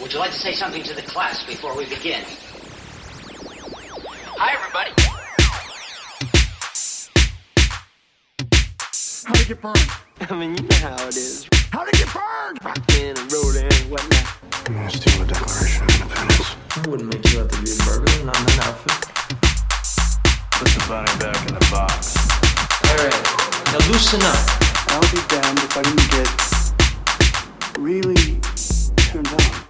Would you like to say something to the class before we begin? Hi, everybody. How'd it get burned? I mean, you know how it is. How'd it get burned? Rockin' and rollin' and whatnot. I'm gonna steal the Declaration of Independence. I wouldn't make you out to be a burglar, and not in that outfit. Put the bunny back in the box. Alright, now loosen up. I'll be damned if I didn't get really turned on.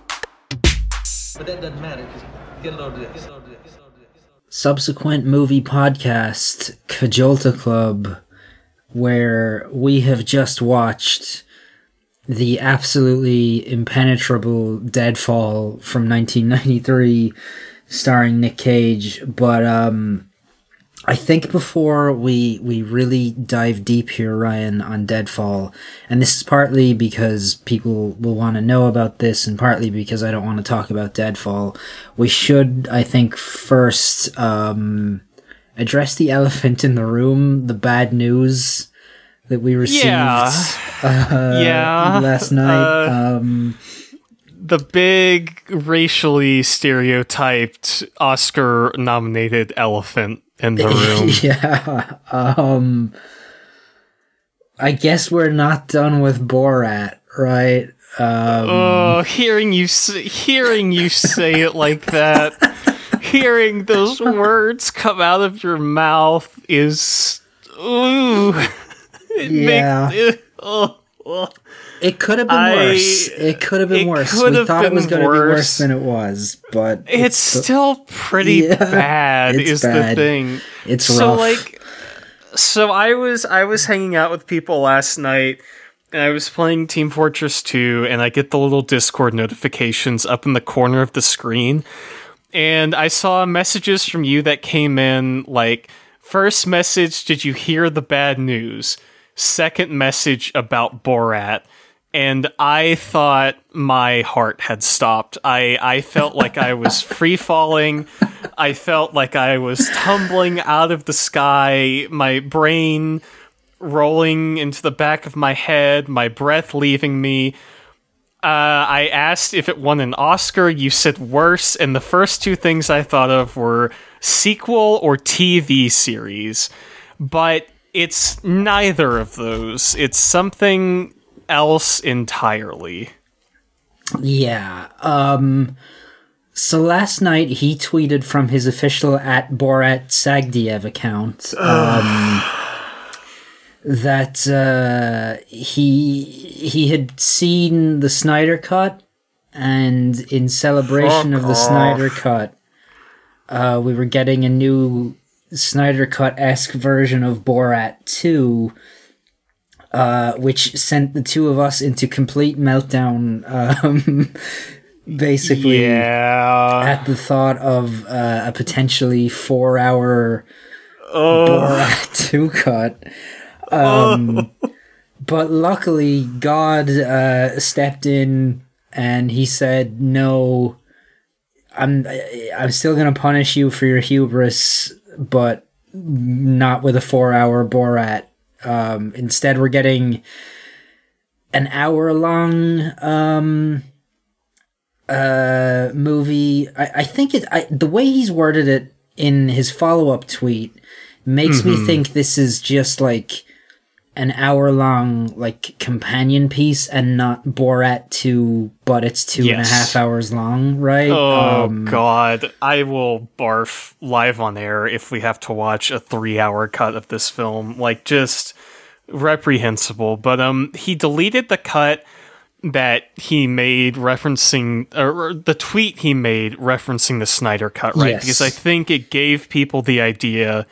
But that doesn't matter, get a load of this. Subsequent movie podcast, Cajolta Club, where we have just watched the absolutely impenetrable Deadfall from 1993, starring Nick Cage. But um, I think before we we really dive deep here, Ryan, on Deadfall, and this is partly because people will want to know about this, and partly because I don't want to talk about Deadfall. We should, I think, first um, address the elephant in the room, the bad news that we received Yeah. uh, Yeah. last night. Uh, um, the big racially stereotyped Oscar nominated elephant in the room. yeah. Um I guess we're not done with Borat, right? Um oh, hearing you hearing you say it like that, hearing those words come out of your mouth is ooh. It Yeah. makes oh, oh. It could have been I- worse. It could have been worse. We thought it was going to be worse than it was, but It's still pretty Yeah, bad it's is bad. the thing. It's so rough. like so I was I was hanging out with people last night and I was playing Team Fortress 2 and I get the little Discord notifications up in the corner of the screen and I saw messages from you that came in like first message did you hear the bad news second message about Borat and I thought my heart had stopped. I, I felt like I was free falling. I felt like I was tumbling out of the sky, my brain rolling into the back of my head, my breath leaving me. Uh, I asked if it won an Oscar. You said worse, and the first two things I thought of were sequel or TV series. But it's neither of those. It's something else entirely. Yeah. Um so last night he tweeted from his official at Borat Sagdiyev account um, that uh, he he had seen the Snyder cut and in celebration Fuck of the Snyder cut uh, we were getting a new Snyder cut esque version of Borat 2 uh, which sent the two of us into complete meltdown um, basically Yeah. at the thought of uh, a potentially four hour Borat 2 cut. Um, But luckily, God uh, stepped in and he said, No, I'm, I'm still going to punish you for your hubris, but not with a four hour Borat. Um, instead, we're getting an hour long um, uh, movie. I, I think it. I, the way he's worded it in his follow up tweet makes me think this is just like an hour long like companion piece and not Borat two, but it's two and a half hours long, right? Oh Um, god, I will barf live on air if we have to watch a 3-hour cut of this film. Like just reprehensible, but um he deleted the cut that he made referencing or the tweet he made referencing the Snyder cut, right? Yes. Because I think it gave people the idea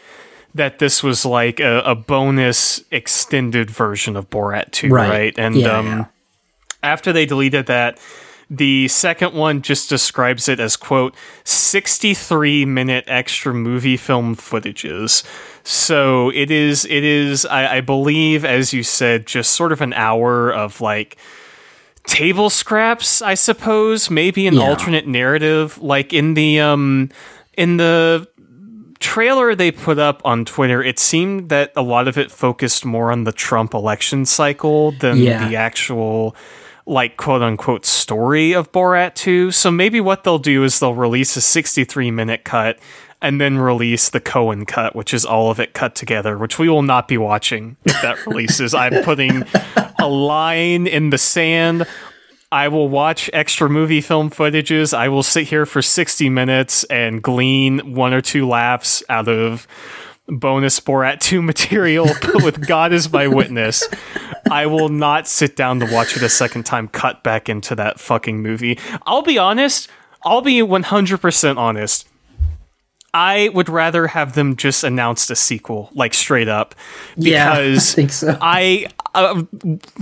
that this was like a, a bonus extended version of Borat 2, Right. right? And Yeah, um yeah. after they deleted that, the second one just describes it as quote 63 minute extra movie film footages. So it is it is I, I believe as you said just sort of an hour of like table scraps, I suppose, maybe an Yeah. alternate narrative like in the um in the trailer they put up on Twitter, it seemed that a lot of it focused more on the Trump election cycle than Yeah. the actual like quote unquote story of Borat 2. So maybe what they'll do is they'll release a 63 minute cut and then release the Cohen cut, which is all of it cut together, which we will not be watching if that releases. I'm putting a line in the sand. I will watch extra movie film footages. I will sit here for 60 minutes and glean one or two laughs out of bonus Borat 2 material, but with God as my witness, I will not sit down to watch it a second time, cut back into that fucking movie. I'll be honest, I'll be 100% honest. I would rather have them just announced a sequel, like straight up, Yeah, I because think so. I uh,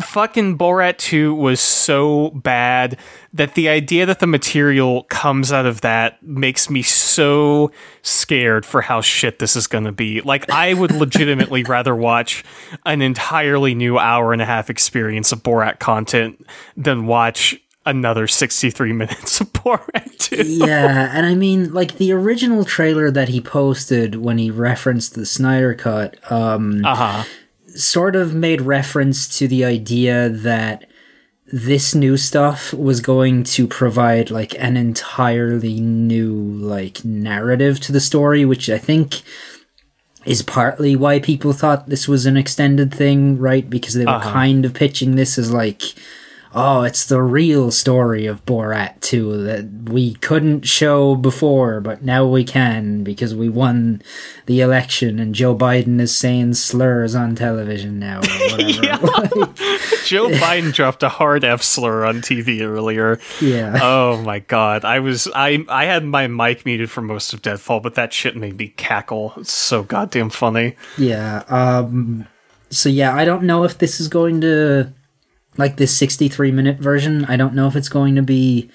fucking Borat 2 was so bad that the idea that the material comes out of that makes me so scared for how shit this is going to be. Like I would legitimately rather watch an entirely new hour and a half experience of Borat content than watch another 63 minutes of Borat 2. yeah, and I mean, like the original trailer that he posted when he referenced the Snyder Cut, um, Uh-huh. Sort of made reference to the idea that this new stuff was going to provide like an entirely new like narrative to the story, which I think is partly why people thought this was an extended thing, right? Because they were uh-huh. kind of pitching this as like, oh, it's the real story of Borat 2 that we couldn't show before, but now we can because we won the election and Joe Biden is saying slurs on television now or whatever. Joe Biden dropped a hard F slur on TV earlier. yeah. Oh my god. I was I I had my mic muted for most of Deadfall, but that shit made me cackle. It's so goddamn funny. Yeah. Um so yeah, I don't know if this is going to like this 63 minute version. I don't know if it's going to be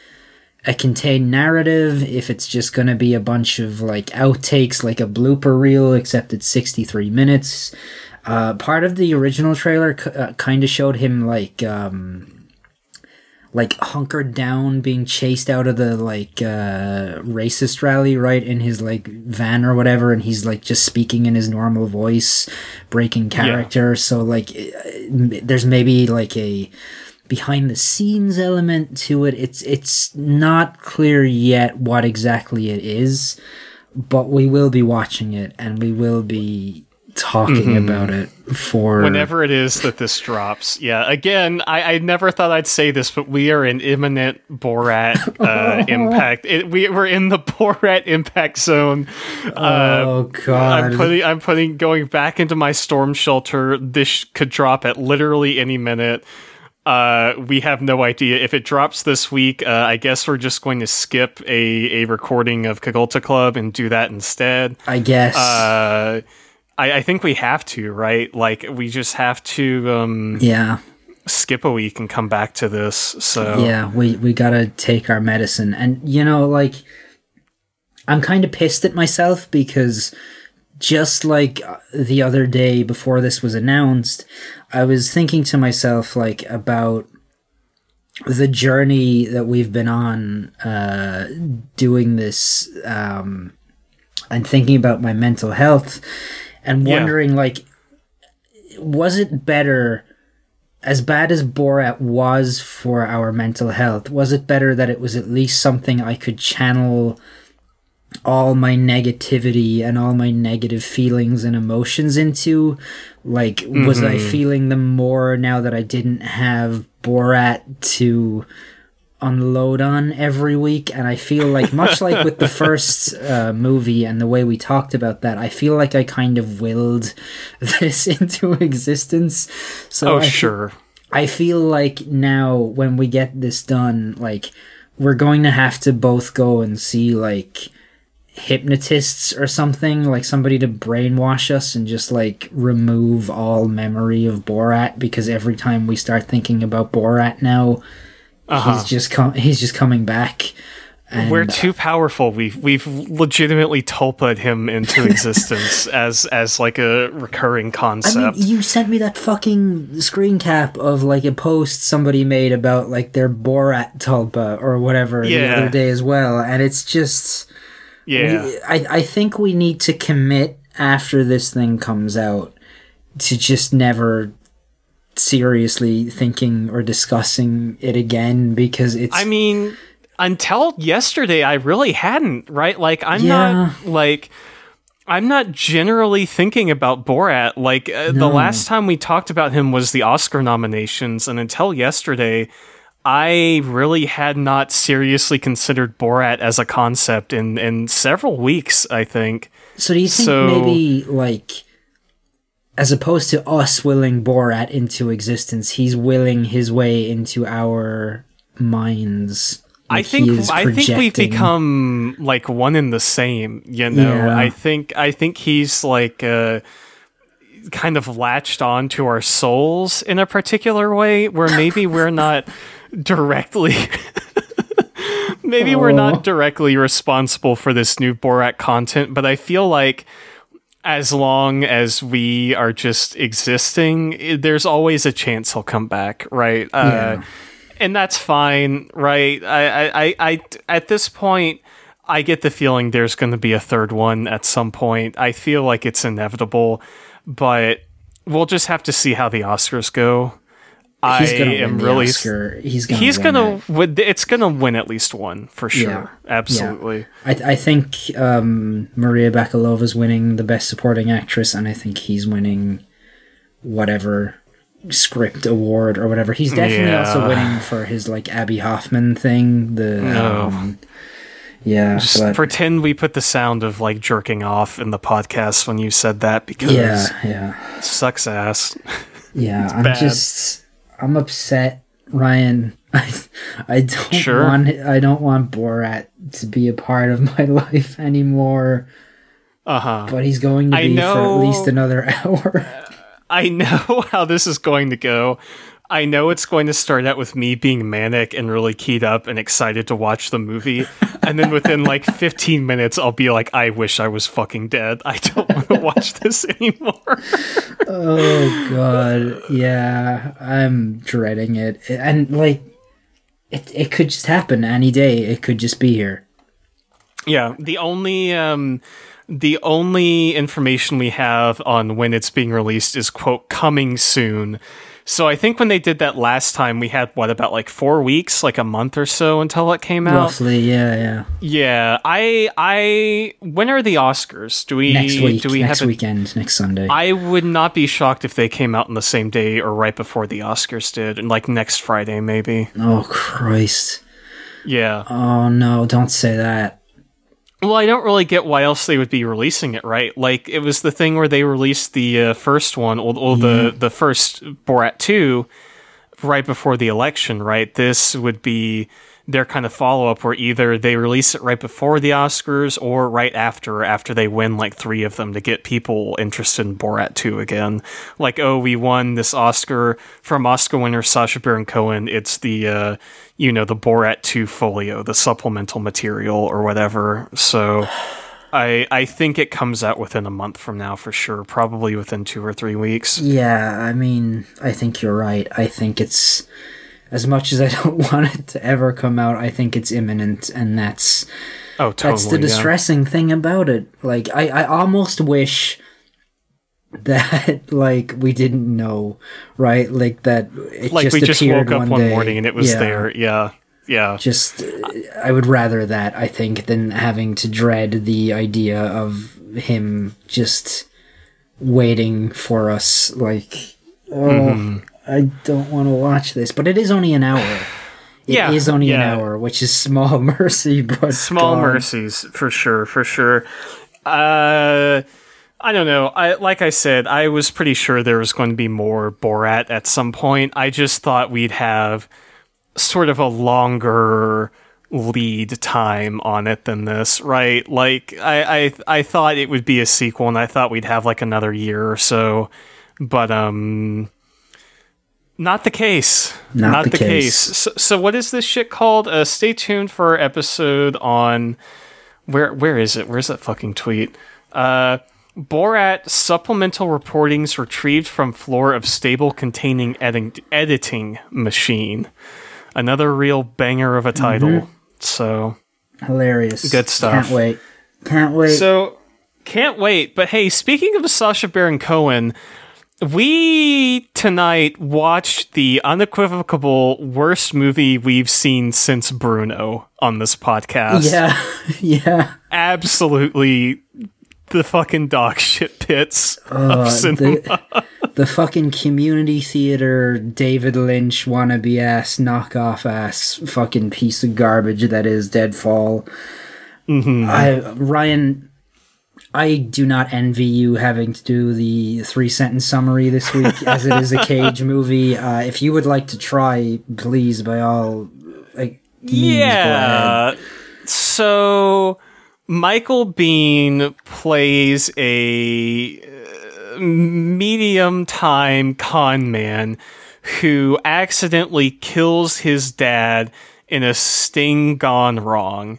a contained narrative, if it's just going to be a bunch of like outtakes like a blooper reel except it's 63 minutes. Uh part of the original trailer c- uh, kind of showed him like um like hunkered down being chased out of the like uh racist rally right in his like van or whatever and he's like just speaking in his normal voice breaking character. So like uh, there's maybe like a behind the scenes element to it. It's it's not clear yet what exactly it is but we will be watching it and we will be talking about it for Whenever it is that this drops. Yeah, again, I, I never thought I'd say this, but we are in imminent Borat uh, impact. It, we, we're in the Borat impact zone. Uh, oh god I'm putting I'm putting going back into my storm shelter. This could drop at literally any minute. Uh, we have no idea if it drops this week. Uh, I guess we're just going to skip a, a recording of Kagulta Club and do that instead. i guess Uh, I, I think we have to, right? Like we just have to um, yeah skip a week and come back to this. So Yeah, we we gotta take our medicine, and you know, like, I'm kind of pissed at myself because just like uh, the other day before this was announced, I was thinking to myself like about the journey that we've been on uh, doing this um, and thinking about my mental health and Yeah. wondering like was it better as bad as Borat was for our mental health, was it better that it was at least something I could channel all my negativity and all my negative feelings and emotions into? Like, was I mm-hmm. feeling them more now that I didn't have Borat to unload on every week? And I feel like, much like with the first uh, movie and the way we talked about that, I feel like I kind of willed this into existence. So Oh I sure. I feel like now when we get this done, like we're going to have to both go and see like hypnotists or something, like somebody to brainwash us and just like remove all memory of Borat because every time we start thinking about Borat now, Uh-huh. he's just com- he's just coming back. And We're too uh, powerful. We've we've legitimately tulpa'd him into existence as as like a recurring I mean, concept. you sent me that fucking screen cap of like a post somebody made about like their Borat tulpa or whatever the other day as well, and it's just yeah. we- I I think we need to commit after this thing comes out to just never seriously thinking or discussing it again because it's I mean, until yesterday, I really hadn't, right? Like, I'm Yeah. not, like, I'm not generally thinking about Borat. Like, uh, the last time we talked about him was the Oscar nominations, and until yesterday, I really had not seriously considered Borat as a concept in, in several weeks, I think. So do you think So- maybe like as opposed to us willing Borat into existence, he's willing his way into our minds? I Like, he think I think we've become like one in the same. You know, Yeah. I think I think he's like uh, kind of latched on to our souls in a particular way, where maybe we're not directly. maybe we're not directly responsible for this new Borat content, but I feel like as long as we are just existing, there's always a chance he'll come back, right? Uh, and that's fine, right? I, I, I, I, at this point, I get the feeling there's going to be a third one at some point. I feel like it's inevitable, but we'll just have to see how the Oscars go. I am really. Oscar. He's gonna. He's win gonna. it. It's gonna win at least one for sure. Yeah. Absolutely. I, I think um, Maria Bakalova's winning the Best Supporting Actress, and I think he's winning whatever script award or whatever. He's definitely Yeah. also winning for his like Abbie Hoffman thing. The No. um, yeah, Just but pretend we put the sound of like jerking off in the podcast when you said that because yeah, yeah, sucks ass. yeah. I'm bad. just I'm upset, Ryan. I I don't Sure. want I don't want Borat to be a part of my life anymore. Uh huh. But he's going to I be for at least another hour. I know how this is going to go. I know it's going to start out with me being manic and really keyed up and excited to watch the movie. And then within like 15 minutes, I'll be like, I wish I was fucking dead. I don't want to watch this anymore. Oh god, yeah, I'm dreading it, and like, it it could just happen any day. It could just be here. yeah. The only, um, the only information we have on when it's being released is quote coming soon. So I think when they did that last time, we had what about like four weeks, like a month or so until it came out. Roughly, yeah, yeah. Yeah, I, I. When are the Oscars? Do we? Next week, do we next have? A, weekend, next Sunday. I would not be shocked if they came out on the same day or right before the Oscars did, and like next Friday maybe. oh Christ! Yeah. Oh no! Don't say that. Well, I don't really get why else they would be releasing it, right? Like it was the thing where they released the uh, first one, or, or the the first Borat two, right before the election, right? This would be their kind of follow up, where either they release it right before the Oscars or right after, after they win like three of them to get people interested in Borat two again. Like, oh, we won this Oscar from Oscar winner Sacha Baron Cohen. It's the uh, you know the Borat two folio, the supplemental material or whatever. So. I, I think it comes out within a month from now for sure, probably within two or three weeks. Yeah, I mean, I think you're right. I think it's as much as I don't want it to ever come out. I think it's imminent, and that's Oh, totally. That's the yeah. distressing thing about it. Like I, I almost wish that like we didn't know, right? Like that it Like just we just woke up one, one morning and it was Yeah. there. Yeah, yeah. Just I would rather that I think than having to dread the idea of him just waiting for us like oh Mm-hmm. I don't want to watch this, but it is only an hour. It is Yeah, only yeah. an hour, which is small mercy, but Small God. mercies for sure, for sure. Uh, I don't know. I like I said, I was pretty sure there was going to be more Borat at some point. I just thought we'd have sort of a longer lead time on it than this, right? Like I, I I thought it would be a sequel and I thought we'd have like another year or so. But um not the case. Not the the case. case. So, so what is this shit called? Uh, stay tuned for our episode on where where is it? Where's that fucking tweet? Uh Borat supplemental reportings retrieved from floor of stable containing edit- editing machine. Another real banger of a title. Mm-hmm. So Hilarious. Good stuff. Can't wait. Can't wait. so can't wait. But hey, speaking of Sacha Baron Cohen, we tonight watched the unequivocal worst movie we've seen since Bruno on this podcast. Yeah, yeah. Absolutely the fucking dog shit pits Uh, of cinema. the, the fucking community theater David Lynch wannabe ass knockoff ass fucking piece of garbage that is Deadfall. I Ryan, I do not envy you having to do the three sentence summary this week, as it is a Cage movie. Uh, if you would like to try, please, by all like, means, go ahead. Yeah. So Michael Biehn plays a uh, medium time con man who accidentally kills his dad in a sting gone wrong.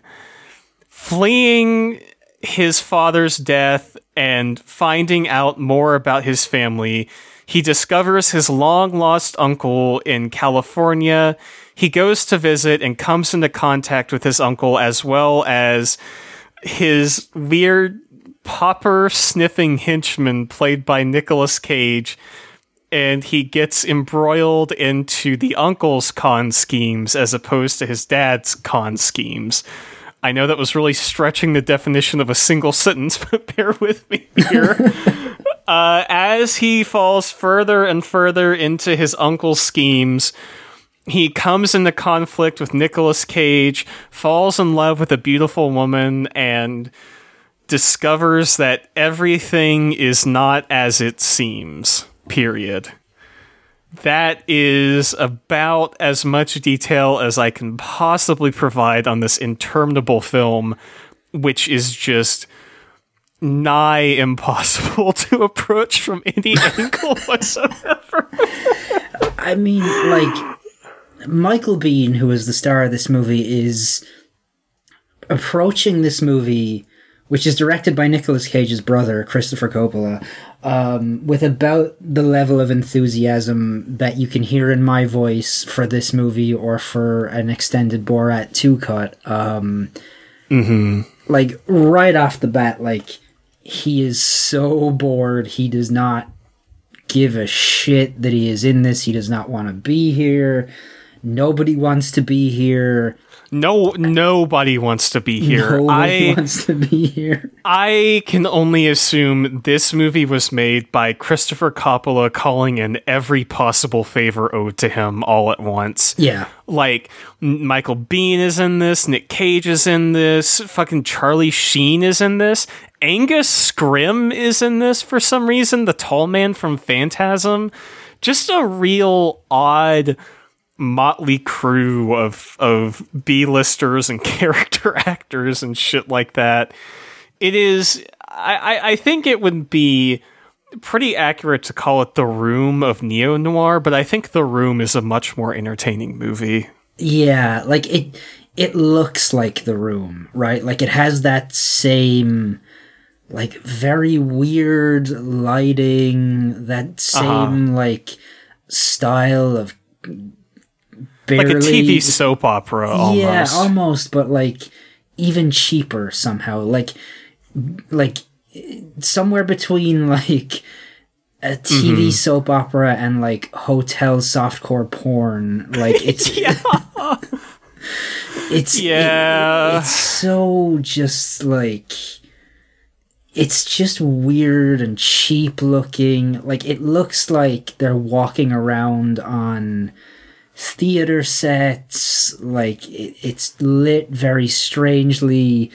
Fleeing his father's death and finding out more about his family, he discovers his long lost uncle in California. He goes to visit and comes into contact with his uncle as well as his weird popper sniffing henchman played by Nicolas Cage. And he gets embroiled into the uncle's con schemes as opposed to his dad's con schemes. I know that was really stretching the definition of a single sentence, but bear with me here. uh, as he falls further and further into his uncle's schemes, he comes into conflict with Nicolas Cage, falls in love with a beautiful woman, and discovers that everything is not as it seems. Period. That is about as much detail as I can possibly provide on this interminable film, which is just nigh impossible to approach from any angle whatsoever. I mean, like Michael Biehn, who is the star of this movie, is approaching this movie, which is directed by Nicolas Cage's brother, Christopher Coppola, um, with about the level of enthusiasm that you can hear in my voice for this movie or for an extended Borat 2 cut. Um, Like, right off the bat, like, he is so bored. He does not give a shit that he is in this. He does not want to be here. Nobody wants to be here. No, nobody wants to be here. Nobody I wants to be here. I can only assume this movie was made by Christopher Coppola calling in every possible favor owed to him all at once. Yeah. Like Michael Biehn is in this, Nick Cage is in this, fucking Charlie Sheen is in this, Angus Scrimm is in this for some reason, the tall man from Phantasm. Just a real odd motley crew of of B-listers and character actors and shit like that. It is I, I, I think it would be pretty accurate to call it the room of neo noir, but I think the room is a much more entertaining movie. Yeah, like it it looks like the room, right? Like it has that same like very weird lighting, that uh-huh. same like style of barely Like a TV soap opera almost. Yeah, almost, but like even cheaper somehow. Like like somewhere between like a TV Mm-hmm. soap opera and like hotel softcore porn. Like it's it's it- Yeah. it's so just like it's just weird and cheap looking. Like it looks like they're walking around on theater sets. Like it, it's lit very strangely.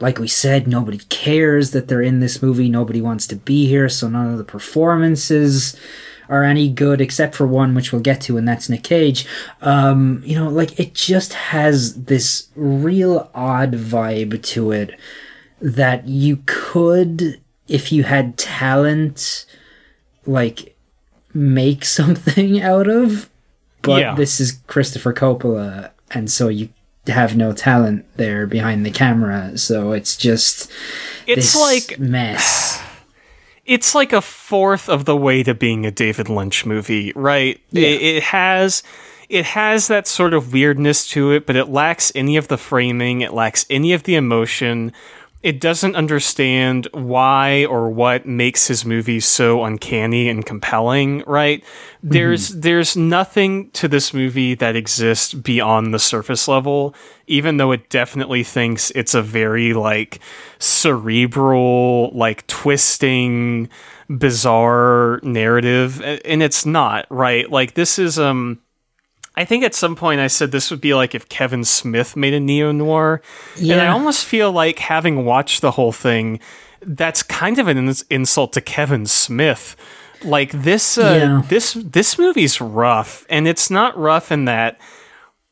Like we said, nobody cares that they're in this movie. Nobody wants to be here, so none of the performances are any good except for one which we'll get to and that's Nick Cage. Um, you know, like it just has this real odd vibe to it that you could if you had talent like make something out of but Yeah. this is Christopher Coppola and so you have no talent there behind the camera so it's just It's like mess it's like a fourth of the way to being a David Lynch movie, right? Yeah. It, it has it has that sort of weirdness to it, but it lacks any of the framing, it lacks any of the emotion. It doesn't understand why or what makes his movies so uncanny and compelling, right? There's there's nothing to this movie that exists beyond the surface level, even though it definitely thinks it's a very like cerebral, like twisting, bizarre narrative, and it's not, right? Like this is um I think at some point I said this would be like if Kevin Smith made a neo noir. And I almost feel like having watched the whole thing, that's kind of an ins- insult to Kevin Smith. Like this, uh, Yeah. this this movie's rough, and it's not rough in that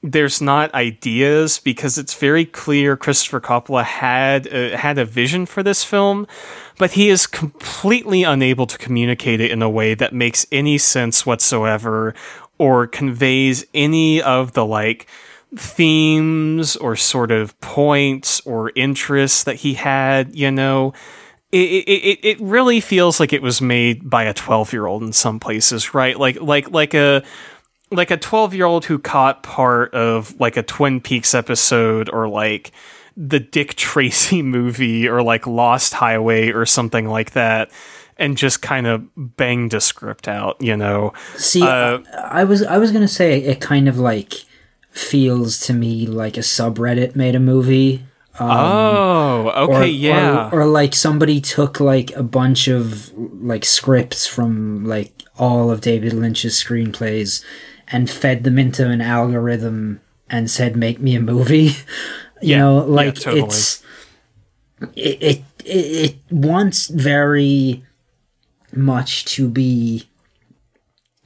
there's not ideas because it's very clear Christopher Coppola had uh, had a vision for this film, but he is completely unable to communicate it in a way that makes any sense whatsoever or conveys any of the like themes or sort of points or interests that he had, you know. It, it, it, really feels like it was made by a 12 year old in some places, right? Like like like a like a 12 year old who caught part of like a Twin Peaks episode or like the Dick Tracy movie or like Lost Highway or something like that and just kind of banged a script out, you know. See, Uh, I was I was gonna say it kind of like feels to me like a subreddit made a movie. oh, okay, or, yeah. or, or like somebody took like a bunch of like scripts from like all of David Lynch's screenplays and fed them into an algorithm and said, "Make me a movie." you Yeah, know, yeah, like totally. it's it, it it it wants very much to be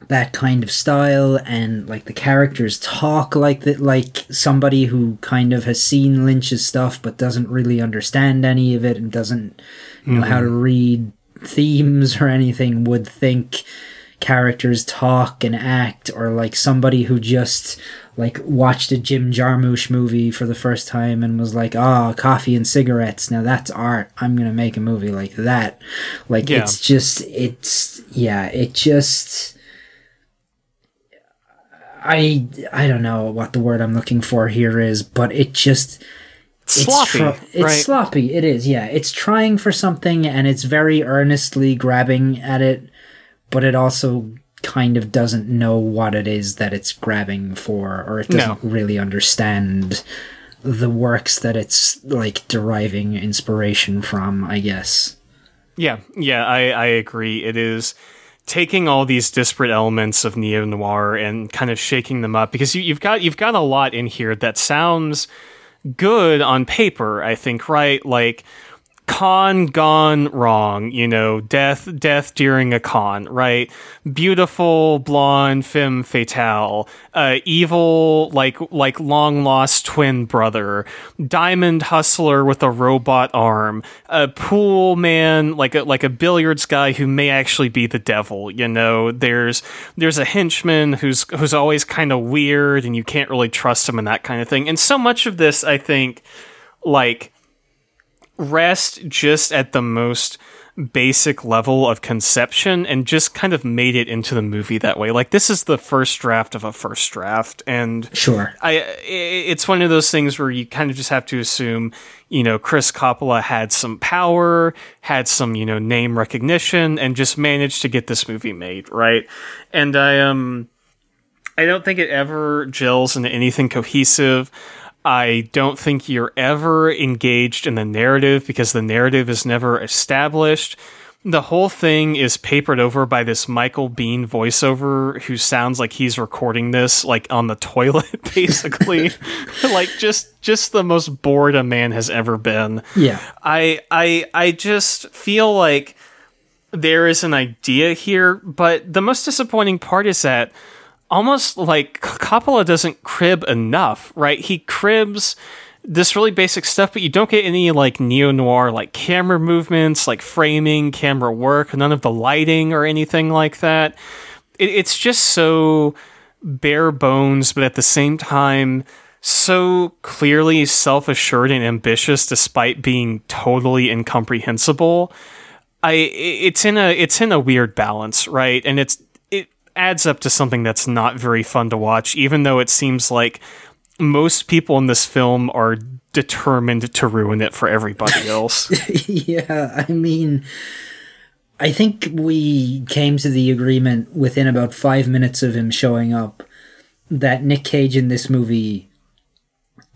that kind of style and like the characters talk like that like somebody who kind of has seen Lynch's stuff but doesn't really understand any of it and doesn't know how to mm-hmm. read themes or anything would think characters talk and act or like somebody who just like watched a Jim Jarmusch movie for the first time and was like, "Ah, coffee and cigarettes. Now that's art. I'm going to make a movie like that." Like Yeah. it's just it's yeah, it just I I don't know what the word I'm looking for here is, but it just it's Sloppy, tr- it's right? sloppy. It is, yeah. It's trying for something and it's very earnestly grabbing at it, but it also kind of doesn't know what it is that it's grabbing for, or it doesn't really understand the works that it's like deriving inspiration from, I guess. Yeah, yeah, I, I agree. It is taking all these disparate elements of neo noir and kind of shaking them up because you, you've got you've got a lot in here that sounds good on paper. I think right, like con gone wrong. You know, death death during a con. Right, beautiful blonde femme fatale, uh, evil like like long lost twin brother, diamond hustler with a robot arm, a pool man like a like a billiards guy who may actually be the devil. You know, there's there's a henchman who's who's always kind of weird and you can't really trust him and that kind of thing. And so much of this, I think, like rest just at the most basic level of conception and just kind of made it into the movie that way. Like this is the first draft of a first draft and Sure. I it's one of those things where you kind of just have to assume, you know, Chris Coppola had some power, had some, you know, name recognition and just managed to get this movie made, right? And I um I don't think it ever gels into anything cohesive. I don't think you're ever engaged in the narrative because the narrative is never established. The whole thing is papered over by this Michael Biehn voiceover who sounds like he's recording this like on the toilet basically. like just just the most bored a man has ever been. Yeah. I I I just feel like there is an idea here, but the most disappointing part is that almost like Coppola doesn't crib enough, right? He cribs this really basic stuff, but you don't get any like neo noir like camera movements, like framing, camera work, none of the lighting or anything like that. It, it's just so bare bones, but at the same time, so clearly self assured and ambitious despite being totally incomprehensible. I it's in a it's in a weird balance, right? And it's it adds up to something that's not very fun to watch, even though it seems like most people in this film are determined to ruin it for everybody else. yeah, I mean, I think we came to the agreement within about five minutes of him showing up that Nick Cage in this movie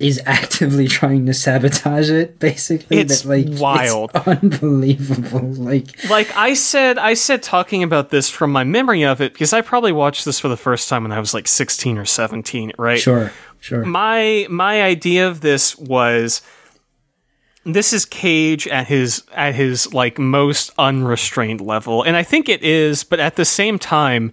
is actively trying to sabotage it. Basically, It's that, like wild. it's unbelievable. Like, like I said, I said talking about this from my memory of it because I probably watched this for the first time when I was like 16 or 17, right? sure, sure, my my idea of this was this is Cage at his at his like most unrestrained level and I think it is but at the same time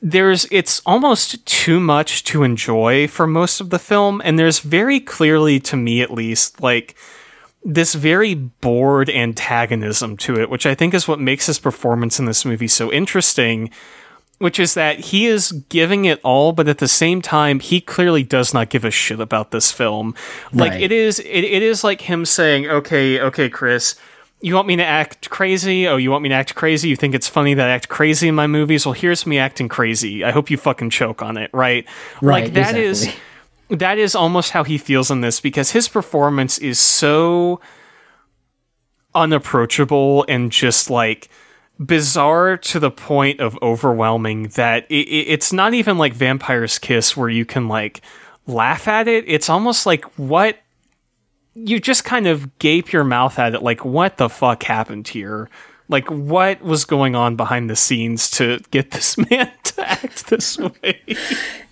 there's it's almost too much to enjoy for most of the film and there's very clearly to me at least like this very bored antagonism to it which I think is what makes his performance in this movie so interesting which is that he is giving it all, but at the same time, he clearly does not give a shit about this film. Like it is, it, it is like him saying, "Okay, okay, Chris, you want me to act crazy? Oh, you want me to act crazy? You think it's funny that I act crazy in my movies? Well, here's me acting crazy. I hope you fucking choke on it, right? Right, Like that is exactly. that is almost how he feels in this because his performance is so unapproachable and just like bizarre to the point of overwhelming that it, it, it's not even like Vampire's Kiss where you can like laugh at it. It's almost like what you just kind of gape your mouth at it, like what the fuck happened here. Like what was going on behind the scenes to get this man to act this way?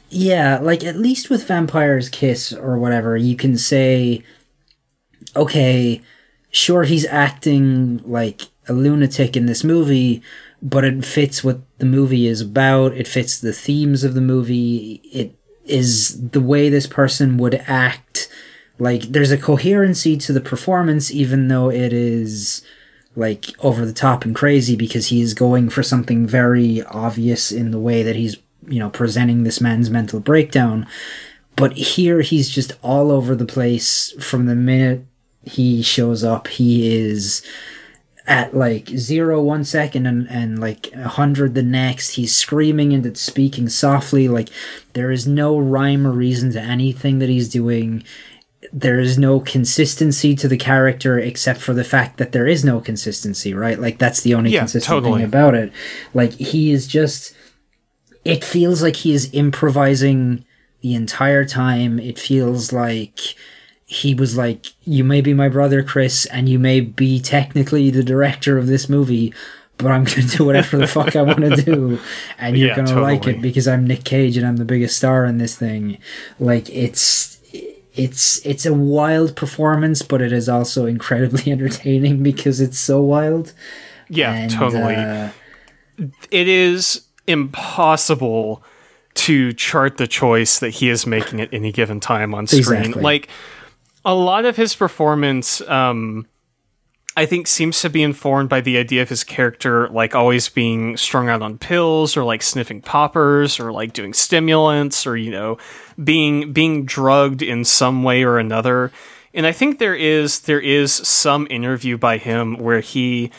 Yeah, like at least with Vampire's Kiss or whatever, you can say, okay, sure, he's acting like a lunatic in this movie, but it fits what the movie is about. It fits the themes of the movie. It is the way this person would act. Like, there's a coherency to the performance, even though it is like over the top and crazy because he is going for something very obvious in the way that he's you know presenting this man's mental breakdown. But here he's just all over the place. From the minute he shows up he is at like zero one second and, and like a hundred the next. He's screaming and it's speaking softly. Like there is no rhyme or reason to anything that he's doing there is no consistency to the character except for the fact that there is no consistency, right? Like that's the only Yeah, consistent totally. thing about it. Like he is just it feels like he is improvising the entire time. It feels like he was like, You may be my brother, Chris, and you may be technically the director of this movie, but I'm gonna do whatever the fuck I wanna do. And you're Yeah, gonna like it because I'm Nick Cage and I'm the biggest star in this thing. Like it's it's it's a wild performance, but it is also incredibly entertaining because it's so wild. Yeah, And, totally. uh, it is impossible to chart the choice that he is making at any given time on screen. Exactly. Like a lot of his performance, um, I think seems to be informed by the idea of his character like always being strung out on pills or like sniffing poppers or like doing stimulants or you know being being drugged in some way or another. And I think there is there is some interview by him where he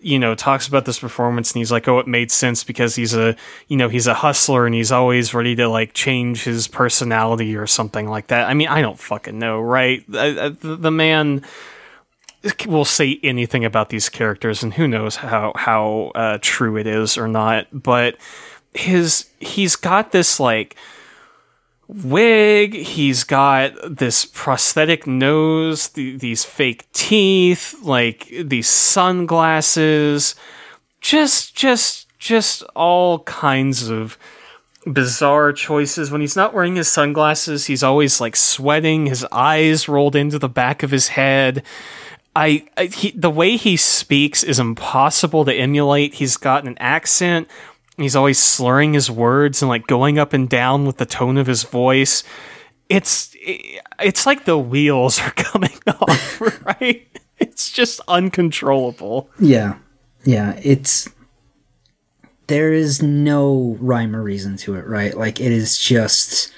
you know talks about this performance and he's like oh it made sense because he's a you know he's a hustler and he's always ready to like change his personality or something like that i mean i don't fucking know right uh, the, the man will say anything about these characters and who knows how how uh, true it is or not but his he's got this like wig he's got this prosthetic nose th- these fake teeth like these sunglasses just just just all kinds of bizarre choices. When he's not wearing his sunglasses he's always like sweating his eyes rolled into the back of his head I, I he, the way he speaks is impossible to emulate. He's got an accent. He's always slurring his words and like going up and down with the tone of his voice. It's it's like the wheels are coming off, right? It's just uncontrollable. Yeah. Yeah. It's. There is no rhyme or reason to it, right? Like, it is just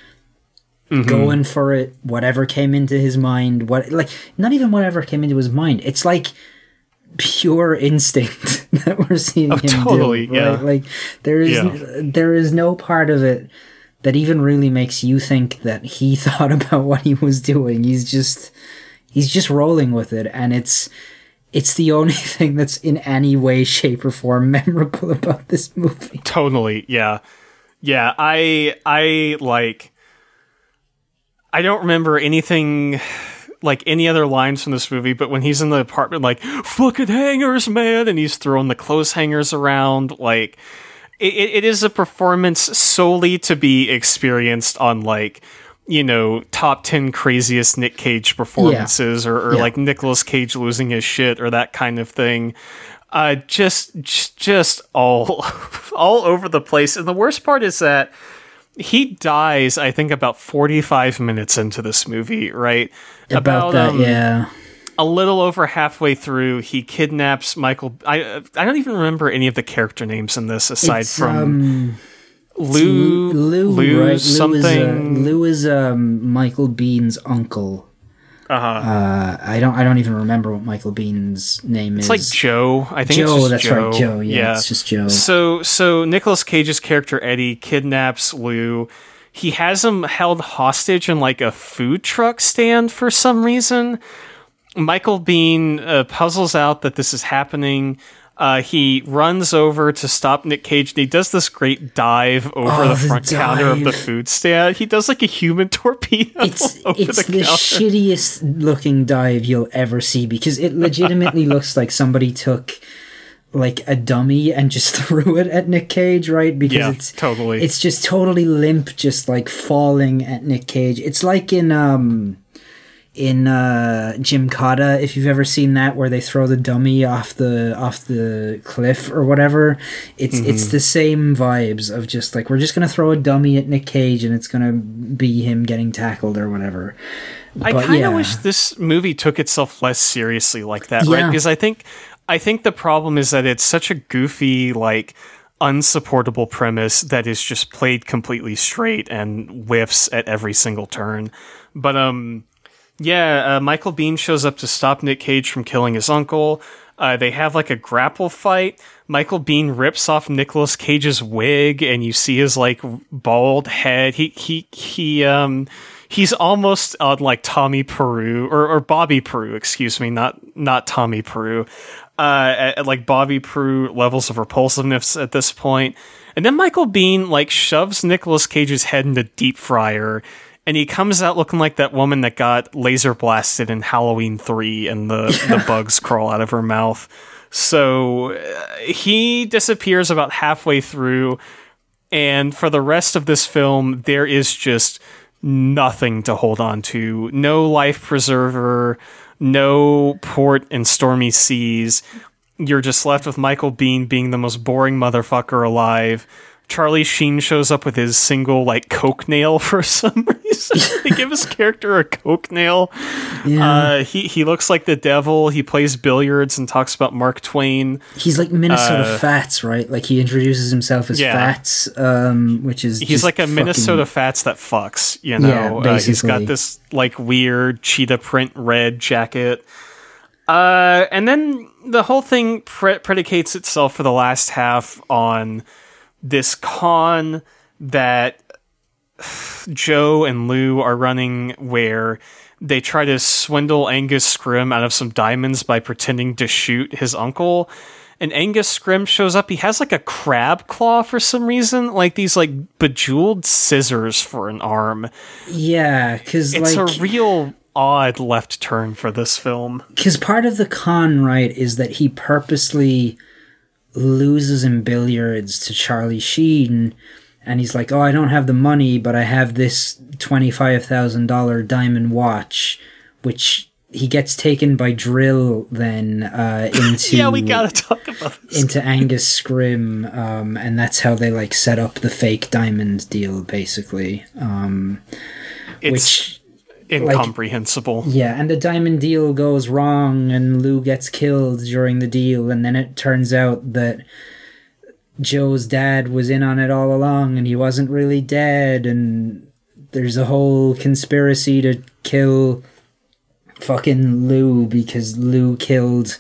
Mm-hmm. going for it, whatever came into his mind. What, like, not even whatever came into his mind. It's like pure instinct that we're seeing him totally, do. yeah. Right? Like, there is Yeah. there is no part of it that even really makes you think that he thought about what he was doing. He's just he's just rolling with it and it's it's the only thing that's in any way shape or form memorable about this movie. Totally, yeah, yeah. I I like. I don't remember anything like any other lines from this movie, but when he's in the apartment, like fucking hangers, man, and he's throwing the clothes hangers around, like it, it is a performance solely to be experienced on like you know top 10 craziest nick cage performances or, or Yeah. like Nicolas cage losing his shit or that kind of thing. Uh just just, just all all over the place. And the worst part is that he dies i think about 45 minutes into this movie right About, that, um, yeah. a little over halfway through he kidnaps michael i i don't even remember any of the character names in this aside It's, from um, lou Lou, lou right? something Lou is, uh, Lou is um, Michael Biehn's uncle. Uh-huh Uh, I don't. I don't even remember what Michael Biehn's name it's is. It's like joe i think it's Joe. That's joe. right, Joe. Yeah, it's just Joe. So so Nicolas Cage's character Eddie kidnaps Lou. He has him held hostage in like a food truck stand for some reason. Michael Biehn uh, puzzles out that this is happening. Uh, he runs over to stop Nick Cage and he does this great dive over Oh, the the front counter of the food stand. He does like a human torpedo it's it's the the, shittiest looking dive you'll ever see because it legitimately looks like somebody took like a dummy and just threw it at Nick Cage, right? Because Yeah, it's totally. It's just totally limp, just like falling at Nick Cage. It's like in um in uh Jim Cotta, if you've ever seen that where they throw the dummy off the off the cliff or whatever. It's it's Mm-hmm. the same vibes of just like we're just gonna throw a dummy at Nick Cage and it's gonna be him getting tackled or whatever. I kind of yeah. wish this movie took itself less seriously like that, right? Because I think I think the problem is that it's such a goofy, like unsupportable premise that is just played completely straight and whiffs at every single turn. But um yeah, uh, Michael Biehn shows up to stop Nick Cage from killing his uncle. Uh, they have like a grapple fight. Michael Biehn rips off Nicolas Cage's wig, and you see his like bald head. He he he um he's almost on like Tommy Peru or, or Bobby Peru, excuse me, not not Tommy Peru. Uh, at, at, like Bobby Peru levels of repulsiveness at this point. And then Michael Biehn like shoves Nicolas Cage's head in the deep fryer and he comes out looking like that woman that got laser blasted in Halloween 3 and the, the bugs crawl out of her mouth. So uh, he disappears about halfway through, and for the rest of this film, there is just nothing to hold on to. No life preserver, no port in stormy seas. You're just left with Michael Biehn being the most boring motherfucker alive. Charlie Sheen shows up with his single like coke nail for some reason. they give his character a coke nail. Uh, he he looks like the devil. He plays billiards and talks about Mark Twain. He's like Minnesota Fats, right? Like he introduces himself as Uh, Yeah. Fats, um, which is He's like a fucking- Minnesota Fats that fucks. You Yeah, know, uh, he's got this like weird cheetah print red jacket. Uh, and then the whole thing pre- predicates itself for the last half on this con that Joe and Lou are running where they try to swindle Angus Scrimm out of some diamonds by pretending to shoot his uncle. And Angus Scrimm shows up. He has like a crab claw for some reason, like these like bejeweled scissors for an arm. Yeah, because It's like a real odd left turn for this film. because part of the con right is that he purposely loses in billiards to Charlie Sheen, and he's like, "Oh, I don't have the money, but I have this twenty-five thousand dollar diamond watch," which he gets taken by Drill then uh, into Yeah, we gotta talk about this. into Angus Scrimm, um, and that's how they like set up the fake diamond deal, basically. Um, It's which incomprehensible. yeah, and the diamond deal goes wrong, and Lou gets killed during the deal, and then it turns out that Joe's dad was in on it all along, and he wasn't really dead, and there's a whole conspiracy to kill fucking Lou because Lou killed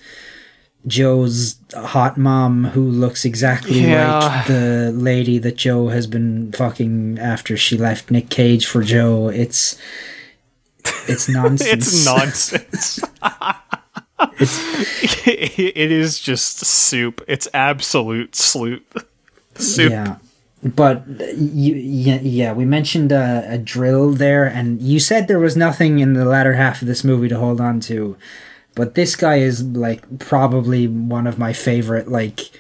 Joe's hot mom who looks exactly Yeah. like the lady that Joe has been fucking after she left Nick Cage for Joe. It's it's nonsense. It's nonsense. it is just soup. It's absolute sloop. Soup. Yeah. But you, yeah, yeah, we mentioned uh, a drill there, and you said there was nothing in the latter half of this movie to hold on to. But this guy is like probably one of my favorite, like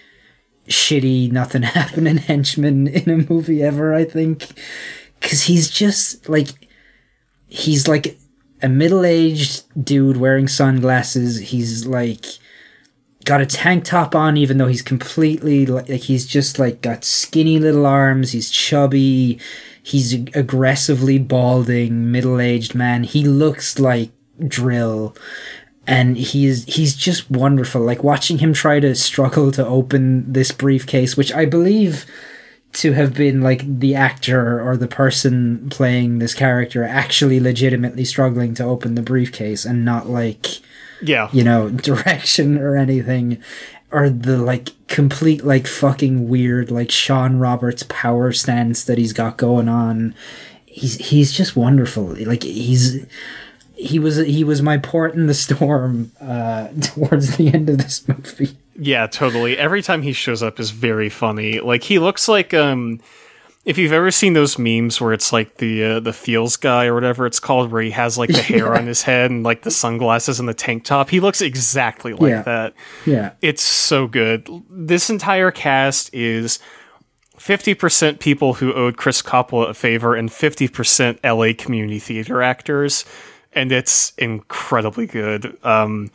shitty, nothing happening henchmen in a movie ever. I think because he's just like he's like a middle-aged dude wearing sunglasses. He's like got a tank top on even though he's completely like, he's just like got skinny little arms. He's chubby. He's aggressively balding middle-aged man. He looks like drill. And he's he's just wonderful. Like watching him try to struggle to open this briefcase which i believe to have been like the actor or the person playing this character actually legitimately struggling to open the briefcase and not like Yeah. you know, direction or anything, or the like complete like fucking weird like Sean Roberts power stance that he's got going on. He's he's just wonderful. Like he's he was he was my port in the storm uh towards the end of this movie. Yeah, totally. Every time he shows up is very funny. Like he looks like um if you've ever seen those memes where it's like the uh, the feels guy or whatever it's called where he has like the hair on his head and like the sunglasses and the tank top, he looks exactly like Yeah. that. Yeah. It's so good. This entire cast is 50% people who owed Chris Coppola a favor and 50% LA community theater actors. And it's incredibly good. Um,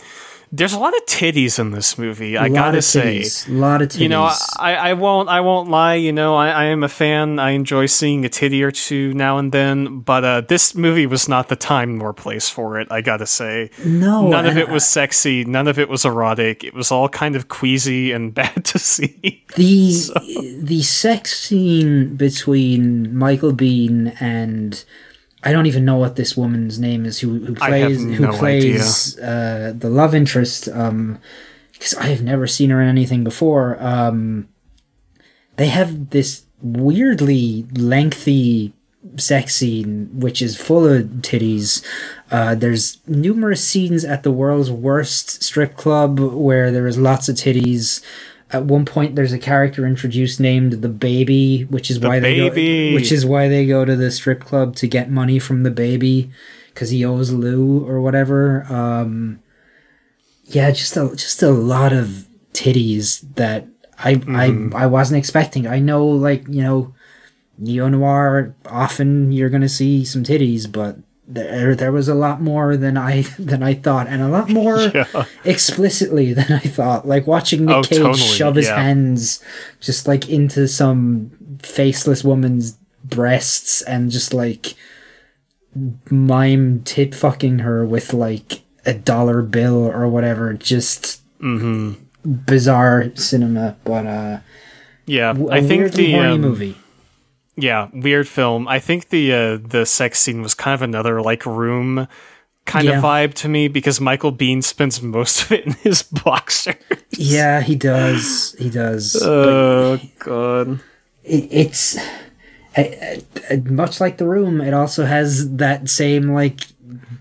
there's a lot of titties in this movie, I gotta say. a lot of titties. You know, I, I won't I won't lie. You know, I, I am a fan. I enjoy seeing a titty or two now and then. But uh, this movie was not the time nor place for it. I gotta say, no, none of it was sexy. None of it was erotic. It was all kind of queasy and bad to see. the the sex scene between Michael Biehn and I don't even know what this woman's name is who who plays who no plays uh, the love interest um because I have never seen her in anything before. Um they have this weirdly lengthy sex scene which is full of titties. Uh, there's numerous scenes at the world's worst strip club where there is lots of titties at one point there's a character introduced named the baby which is why they go which is why they go to the strip club to get money from the baby because he owes lou or whatever. Um yeah just a just a lot of titties that i i i wasn't expecting. I know like you know neo noir often you're gonna see some titties but there there was a lot more than i than i thought and a lot more Yeah. explicitly than i thought like watching nick Oh, cage totally, shove his yeah. hands just like into some faceless woman's breasts and just like mime tit fucking her with like a dollar bill or whatever just bizarre cinema but uh Yeah, I think the horny um, movie Yeah, weird film. I think the uh, the sex scene was kind of another like room kind Yeah. of vibe to me because Michael Biehn spends most of it in his boxer. yeah he does he does but Oh god. it, it's I, I, much like the room it also has that same like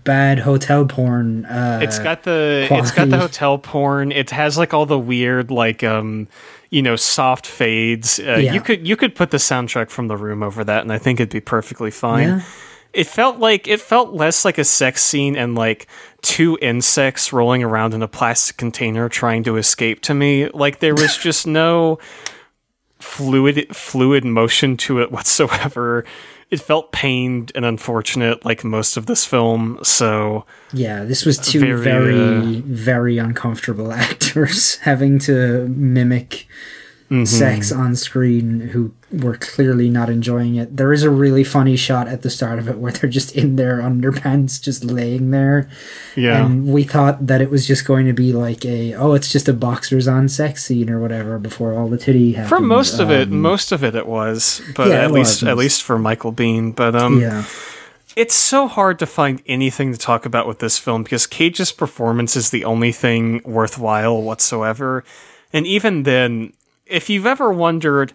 bad hotel porn uh It's got the it's got the hotel porn. It has like all the weird like um you know soft fades. Uh, Yeah. You could you could put the soundtrack from the room over that, and I think it'd be perfectly fine. Yeah. It felt like it felt less like a sex scene and like two insects rolling around in a plastic container trying to escape to me. Like there was just no fluid fluid motion to it whatsoever. It felt pained and unfortunate like most of this film. So Yeah, this was two Very, very, uh, very uncomfortable actors having to mimic Mm-hmm. sex on screen who were clearly not enjoying it. There is a really funny shot at the start of it where they're just in their underpants, just laying there. yeah. And we thought that it was just going to be like a, oh, it's just a boxers on sex scene or whatever before all the titty happened. for most of it Um, most of it it was but yeah, at least was. at least for michael biehn but um yeah. it's so hard to find anything to talk about with this film because Cage's performance is the only thing worthwhile whatsoever. And even then, if you've ever wondered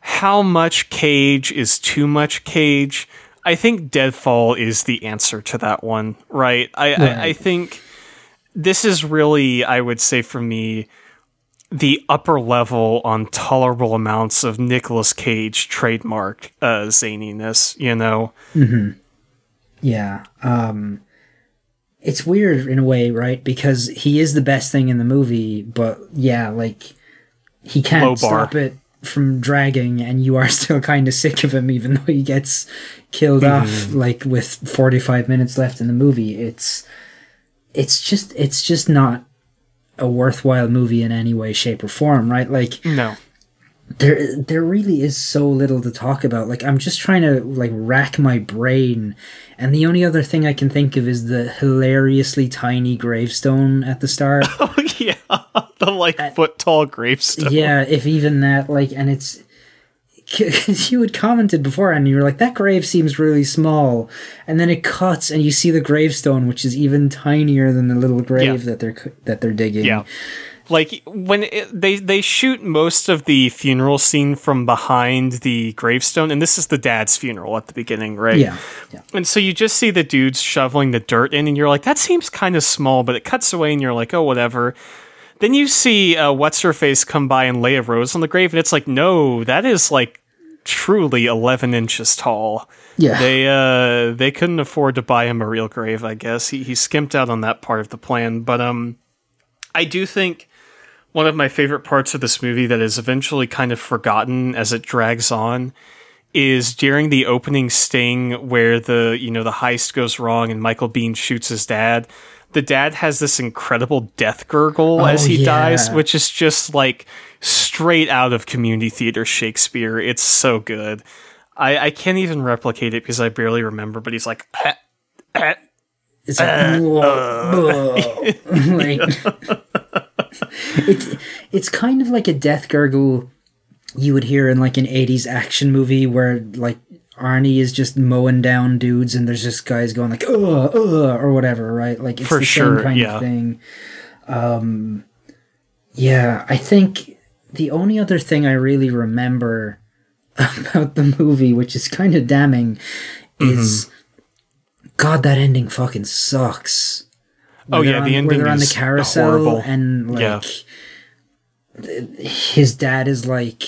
how much Cage is too much Cage, I think Deadfall is the answer to that one, right? I, I, I think this is really, I would say for me, the upper level on tolerable amounts of Nicolas Cage trademark uh, zaniness, you know? Yeah. Um it's weird in a way, right? Because he is the best thing in the movie, but yeah, like he can't stop it from dragging and you are still kind of sick of him even though he gets killed off mm-hmm. like with 45 minutes left in the movie. It's it's just it's just not a worthwhile movie in any way shape or form, right? Like No. there there really is so little to talk about like i'm just trying to like rack my brain and the only other thing i can think of is the hilariously tiny gravestone at the start Oh, yeah. The like uh, foot tall gravestone. yeah if even that like and it's because you had commented before and you were like that grave seems really small and then it cuts and you see the gravestone which is even tinier than the little grave Yeah. that they're that they're digging Yeah. Like when it, they they shoot most of the funeral scene from behind the gravestone, and this is the dad's funeral at the beginning, right? yeah yeah And so you just see the dudes shoveling the dirt in, and you're like, that seems kind of small, but it cuts away, and you're like, oh, whatever. Then you see uh, what's her face come by and lay a rose on the grave, and it's like, no, that is like truly 11 inches tall. yeah They uh they couldn't afford to buy him a real grave, I guess. He he skimped out on that part of the plan, but um I do think one of my favorite parts of this movie that is eventually kind of forgotten as it drags on is during the opening sting where the you know the heist goes wrong and Michael Biehn shoots his dad. The dad has this incredible death gurgle as Oh, he yeah. dies, which is just like straight out of community theater Shakespeare. It's so good. I, I can't even replicate it because I barely remember, but he's like, "Eh, eh." It's like, like it's it's kind of like a death gurgle you would hear in like an 80s action movie where like Arnie is just mowing down dudes and there's just guys going like uh uh or whatever, right? Like it's For the sure, same kind yeah. of thing. Um yeah, I think the only other thing I really remember about the movie, which is kind of damning, is Mm-hmm. God, that ending fucking sucks. Oh yeah, they're the on- where ending they're on the is carousel horrible. and like Yeah. his dad is like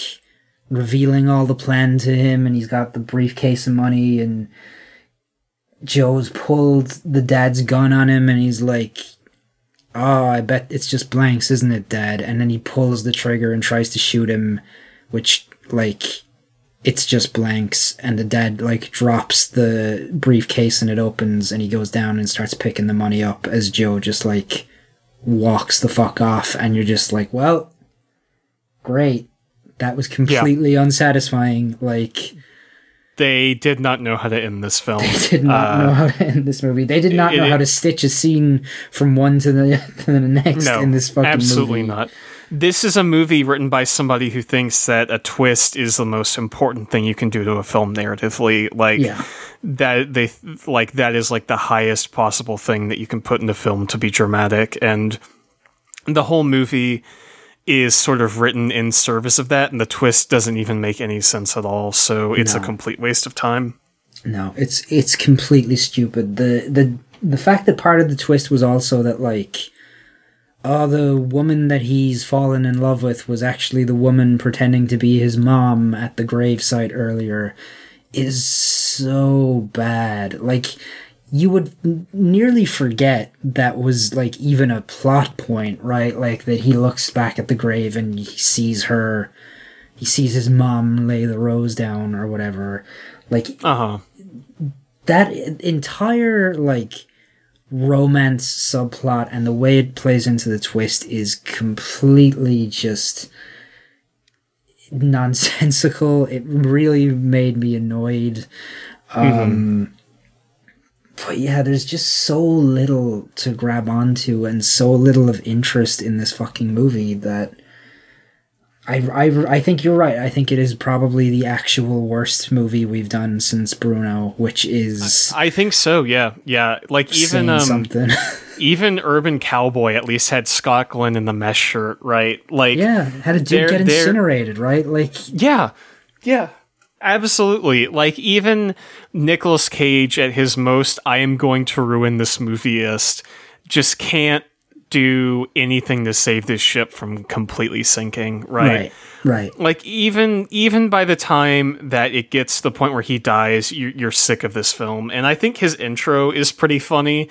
revealing all the plan to him and he's got the briefcase of money and Joe's pulled the dad's gun on him and he's like oh I bet it's just blanks isn't it dad? And then he pulls the trigger and tries to shoot him which like it's just blanks. And the dad like drops the briefcase and it opens and he goes down and starts picking the money up as Joe just like walks the fuck off. And you're just like well great that was completely unsatisfying like They did not know how to end this film. they did not know how to end this movie they did not Uh, it- know how to stitch a scene from one to the to the next no, in this fucking movie. absolutely movie. not. This is a movie written by somebody who thinks that a twist is the most important thing you can do to a film narratively. Like Yeah. that, they like that is like the highest possible thing that you can put in a film to be dramatic, and the whole movie is sort of written in service of that, and the twist doesn't even make any sense at all. So it's a complete waste of time. No, it's it's completely stupid. The the the fact that part of the twist was also that like oh the woman that he's fallen in love with was actually the woman pretending to be his mom at the gravesite earlier is so bad. Like you would n- nearly forget that was like even a plot point, right? Like that he looks back at the grave and he sees her he sees his mom lay the rose down or whatever. Like Uh huh. that entire like romance subplot and the way it plays into the twist is completely just nonsensical it really made me annoyed um but yeah there's just so little to grab onto and so little of interest in this fucking movie that I, I, I think you're right. I think it is probably the actual worst movie we've done since Bruno, which is I think so. Yeah, yeah. Like even um, something. even Urban Cowboy at least had Scott Glenn in the mesh shirt, right? Like yeah, had a dude get incinerated, right? Like Yeah. Yeah. Absolutely. Like even Nicolas Cage at his most I am going to ruin this movieist just can't do anything to save this ship from completely sinking, right? right, right. Like even even by the time that it gets to the point where he dies, you're, you're sick of this film. And I think his intro is pretty funny.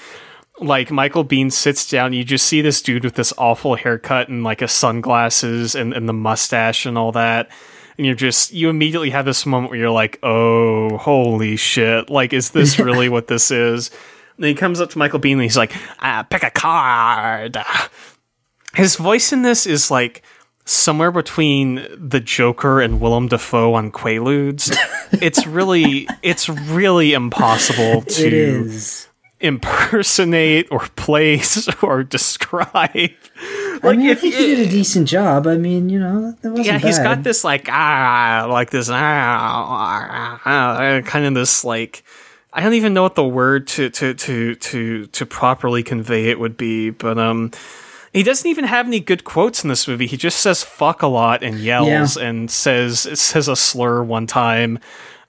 Like Michael Biehn sits down, you just see this dude with this awful haircut and like a sunglasses and, and the mustache and all that. And you're just you immediately have this moment where you're like, oh, holy shit! Like, is this really what this is? And he comes up to Michael Biehn and he's like, ah, pick a card. His voice in this is like somewhere between the Joker and Willem Dafoe on Quaaludes. it's really, it's really impossible to It is. Impersonate or place or describe. I Like mean, I if think he did a decent job. I mean, you know, yeah, he's bad. got this like ah, like this ah, ah, kind of this like I don't even know what the word to to to to to properly convey it would be, but um. He doesn't even have any good quotes in this movie. He just says "fuck" a lot and yells Yeah. and says says a slur one time,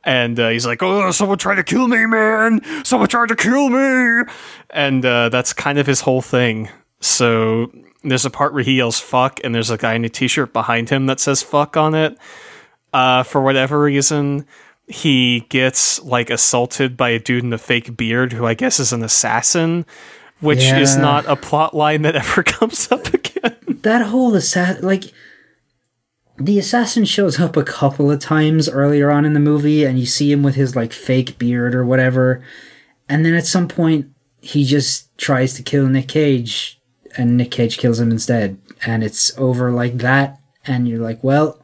and uh, he's like, "Oh, someone tried to kill me, man! Someone tried to kill me!" And uh, that's kind of his whole thing. So there's a part where he yells "fuck," and there's a guy in a t-shirt behind him that says "fuck" on it. Uh, for whatever reason, he gets like assaulted by a dude in a fake beard who I guess is an assassin, which is not a plot line that ever comes up again. that whole assassin like the assassin shows up a couple of times earlier on in the movie and you see him with his like fake beard or whatever and then at some point he just tries to kill nick cage and nick cage kills him instead and it's over like that and you're like well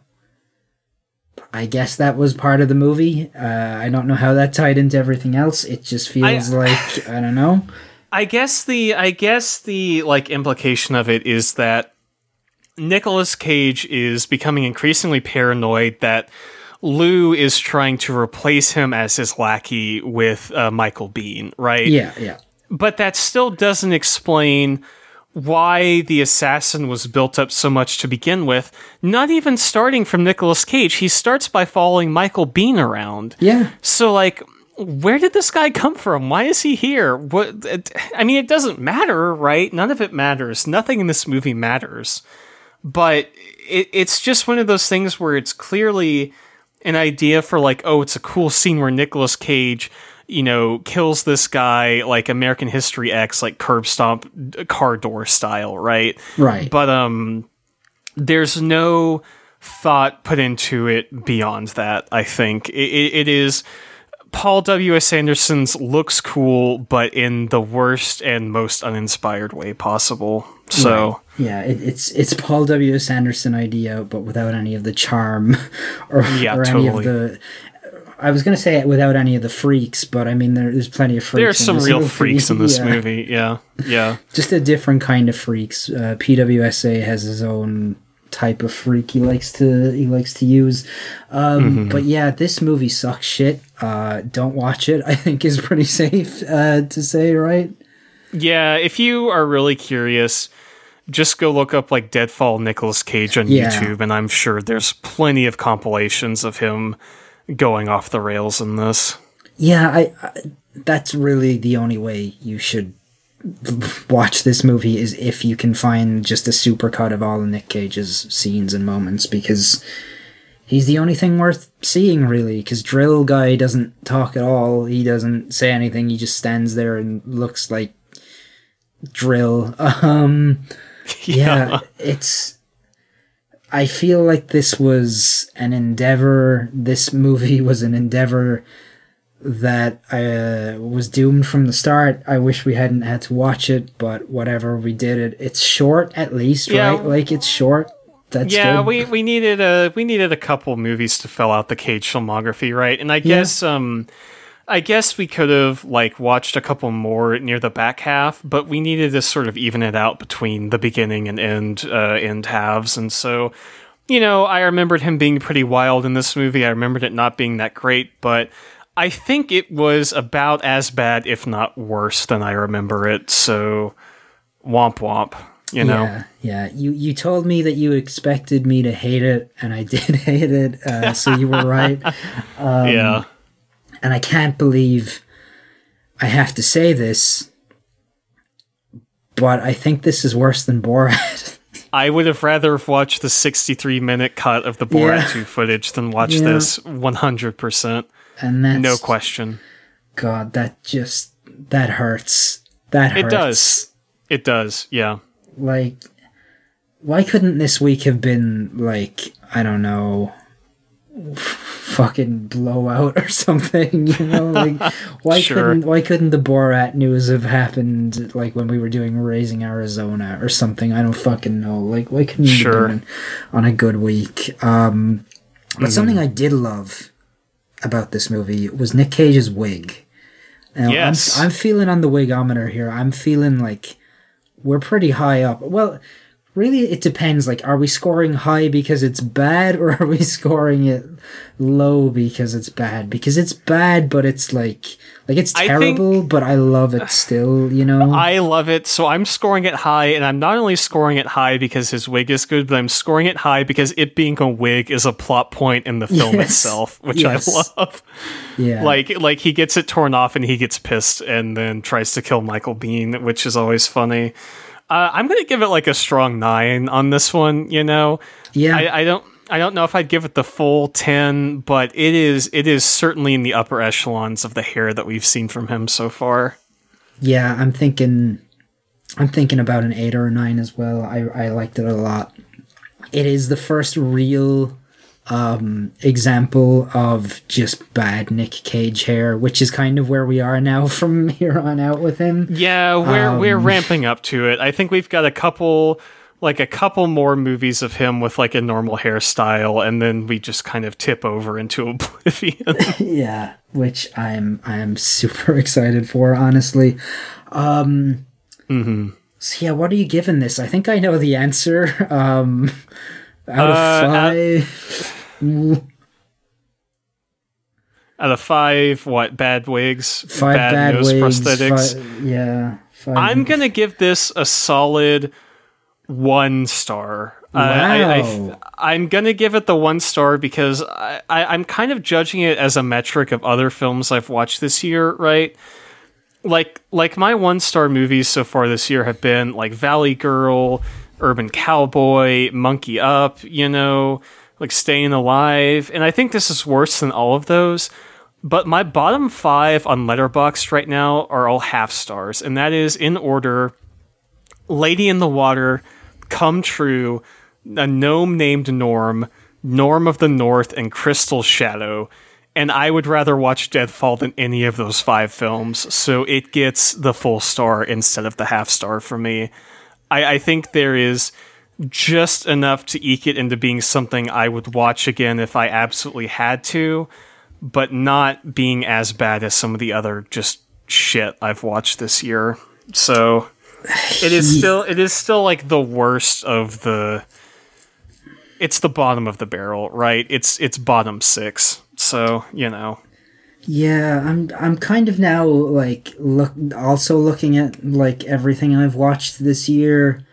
I guess that was part of the movie. Uh, I don't know how that tied into everything else. It just feels I- like I don't know. I guess the I guess the like implication of it is that Nicolas Cage is becoming increasingly paranoid that Lou is trying to replace him as his lackey with uh, Michael Biehn, right? Yeah, yeah. but that still doesn't explain why the assassin was built up so much to begin with. Not even starting from Nicolas Cage, he starts by following Michael Biehn around. Yeah. So like where did this guy come from? Why is he here? What I mean it doesn't matter, right? None of it matters. Nothing in this movie matters. But it, it's just one of those things where it's clearly an idea for like, oh, it's a cool scene where Nicolas Cage, you know, kills this guy like American History X, like curb stomp car door style, right? Right. But um, there's no thought put into it beyond that. I think it, it, it is. Paul W. S. Anderson's looks cool, but in the worst and most uninspired way possible. So Yeah, it, it's it's Paul W. S. Anderson idea, but without any of the charm or, Yeah, or any of the. I was gonna say it without any of the freaks, but I mean there, there's plenty of freaks. there's some real movie. freaks in this Yeah. movie. Yeah, yeah. Just a different kind of freaks. Uh, PWSA has his own type of freak he likes to he likes to use. Um, Mm-hmm. But yeah, this movie sucks shit. Uh, don't watch it. I think is pretty safe uh, to say, right? Yeah, if you are really curious, just go look up like Deadfall Nicolas Cage on Yeah. YouTube, and I'm sure there's plenty of compilations of him going off the rails in this. Yeah, I, I that's really the only way you should watch this movie is if you can find just a supercut of all of Nick Cage's scenes and moments because he's the only thing worth seeing really because Drill guy doesn't talk at all. He doesn't say anything. He just stands there and looks like Drill. Um yeah, it's I feel like this was an endeavor. This movie was an endeavor that uh, was doomed from the start. I wish we hadn't had to watch it, but whatever, we did it. It's short, at least, Yeah. right? Like it's short. That's yeah, good. we we needed a we needed a couple movies to fill out the Cage filmography, right? And I guess um I guess we could have like watched a couple more near the back half, but we needed to sort of even it out between the beginning and end uh, end halves, and so you know, I remembered him being pretty wild in this movie. I remembered it not being that great, but I think it was about as bad, if not worse, than I remember it. So, womp womp. You know, Yeah, yeah. You you told me that you expected me to hate it, and I did hate it. Uh, so you were right. Um, yeah. And I can't believe I have to say this, but I think this is worse than Borat. I would have rather have watched the 63 minute cut of the Borat Yeah. 2 footage than watch Yeah. this 100%. and that's No question. God, that just that hurts. That hurts. It does. It does, yeah. Like, why couldn't this week have been like I don't know, fucking blowout or something? You know, like why Sure. couldn't why couldn't the Borat news have happened like when we were doing Raising Arizona or something? I don't fucking know. Like why couldn't Sure. on a good week? Um, but something Mm-hmm. I did love about this movie was Nick Cage's wig. Now, Yes. I'm, I'm feeling on the wigometer here. I'm feeling like we're pretty high up. Well, really, it depends. Like, are we scoring high because it's bad, or are we scoring it low because it's bad? Because it's bad, but it's like, like it's I terrible, but I love it still. You know? I love it. So I'm scoring it high, and I'm not only scoring it high because his wig is good, but I'm scoring it high because it being a wig is a plot point in the film Yes. itself, which Yes. I love. yeah. Like, like he gets it torn off and he gets pissed and then tries to kill Michael Biehn, which is always funny. Uh, I'm gonna give it like a strong nine on this one. You know, yeah. I, I don't. I don't know if I'd give it the full ten, but it is it is certainly in the upper echelons of the hair that we've seen from him so far. Yeah, I'm thinking I'm thinking about an 8 or a 9 as well. I I liked it a lot. It is the first real um example of just bad Nick Cage hair, which is kind of where we are now from here on out with him. Yeah, we're we're Um, ramping up to it. I think we've got a couple like a couple more movies of him with like a normal hairstyle and then we just kind of tip over into oblivion. yeah, which I'm I'm super excited for, honestly. Um So yeah, what are you giving this? I think I know the answer. Um out of Uh, out- 5 Out of 5 what bad wigs, five bad, nose wigs, prosthetics. fi- yeah, five, I'm to give this a solid 1 star. Uh, I, I, Wow. I'm gonna give it the one star because I, I, I'm kind of judging it as a metric of other films I've watched this year, right? Like like my one star movies so far this year have been like Valley Girl, Urban Cowboy, Monkey Up, you know, like Staying Alive, and I think this is worse than all of those. But my bottom five on Letterboxd right now are all half stars, and that is in order: Lady in the Water, Come True, a gnome named Norm, Norm of the North, and Crystal Shadow. And I would rather watch Deadfall than any of those five films, so it gets the full star instead of the half star for me. I, I think there is just enough to eke it into being something I would watch again if I absolutely had to, but not being as bad as some of the other just shit I've watched this year. So it is still it is still like the worst of the it's the bottom of the barrel, right? It's it's bottom 6. So, you know. Yeah, I'm I'm kind of now like look also looking at like everything I've watched this year,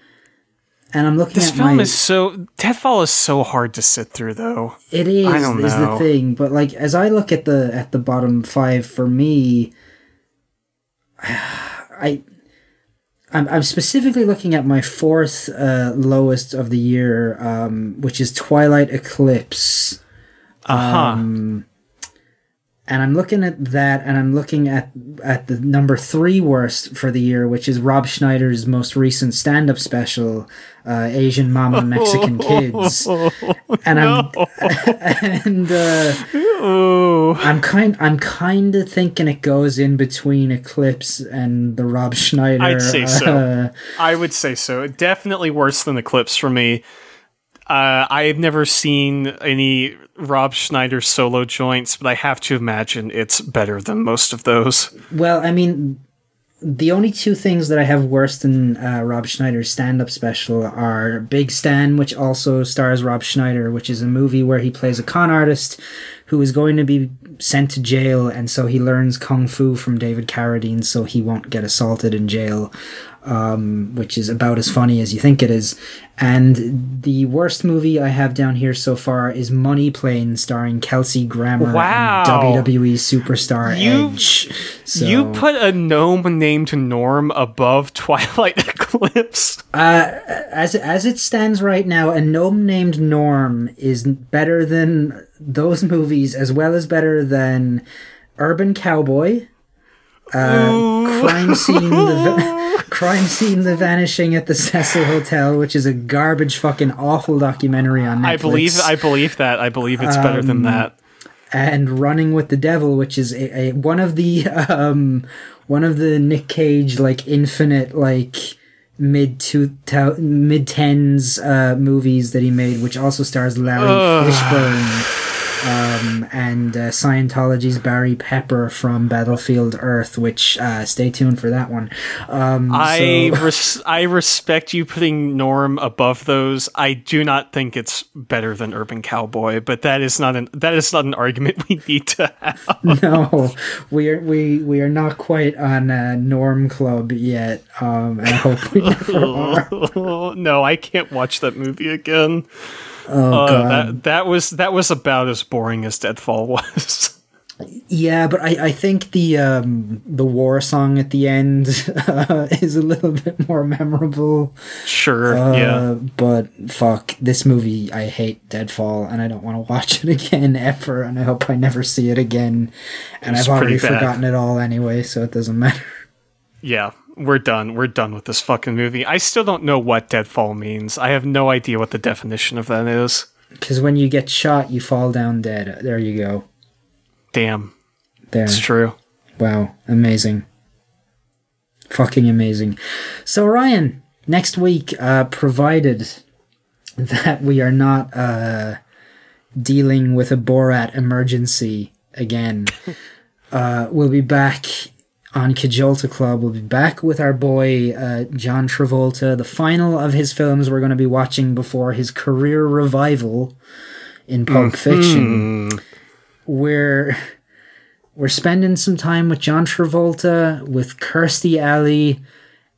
and I'm looking This at film my. is so Deathfall is so hard to sit through though. it is I don't is the know. thing, but like as I look at the at the bottom five for me, I. I'm, I'm specifically looking at my fourth uh, lowest of the year, um, which is Twilight Eclipse. Uh-huh. Um, and I'm looking at that, and I'm looking at at the number three worst for the year, which is Rob Schneider's most recent stand-up special, uh, Asian Mama Mexican Kids, and I'm and uh, I'm kind I'm kind of thinking it goes in between Eclipse and the Rob Schneider. I'd say so. uh, I would say so. Definitely worse than Eclipse for me. Uh, I've never seen any Rob Schneider solo joints, but I have to imagine it's better than most of those. Well, I mean, the only two things that I have worse than uh, Rob Schneider's stand-up special are Big Stan, which also stars Rob Schneider, which is a movie where he plays a con artist who is going to be sent to jail, and so he learns kung fu from David Carradine, so he won't get assaulted in jail. Um, which is about as funny as you think it is. And the worst movie I have down here so far is Money Plane, starring Kelsey Grammer Wow. and WWE superstar You- Edge. So, You put a gnome named Norm above Twilight Eclipse. as as it stands right now, a gnome named Norm is better than those movies, as well as better than Urban Cowboy, uh, Crime Scene, the Crime Scene, The Vanishing at the Cecil Hotel, which is a garbage, fucking awful documentary on Netflix. I believe I believe that. I believe it's better Um, than that. and Running with the Devil, which is a, a one of the um one of the Nick Cage like infinite like mid two mid tens uh movies that he made, which also stars Larry Fishburne. Um, and uh, Scientology's Barry Pepper from Battlefield Earth, which uh, stay tuned for that one. Um, I so- res- I respect you putting Norm above those. I do not think it's better than Urban Cowboy, but that is not an that is not an argument we need to have. no, we are we we are not quite on uh, Norm Club yet, um, and I hope we never are. no, I can't watch that movie again. Oh Uh, god. that that was that was about as boring as Deadfall was. Yeah, but I, I think the um the war song at the end uh, is a little bit more memorable. sure, Uh, yeah. But fuck this movie, I hate Deadfall, and I don't want to watch it again ever. And I hope I never see it again. And It's I've already bad. forgotten it all anyway, so it doesn't matter. Yeah, we're done. We're done with this fucking movie. I still don't know what deadfall means. I have no idea what the definition of that is. Because when you get shot, you fall down dead. There you go. Damn, There. it's true. Wow, amazing. Fucking amazing. So Ryan, next week, uh, provided that we are not uh, dealing with a Borat emergency again, uh, we'll be back on Cajolta Club. We'll be back with our boy uh, John Travolta. The final of his films we're going to be watching before his career revival in Pulp Fiction. We're we're spending some time with John Travolta, with Kirstie Alley,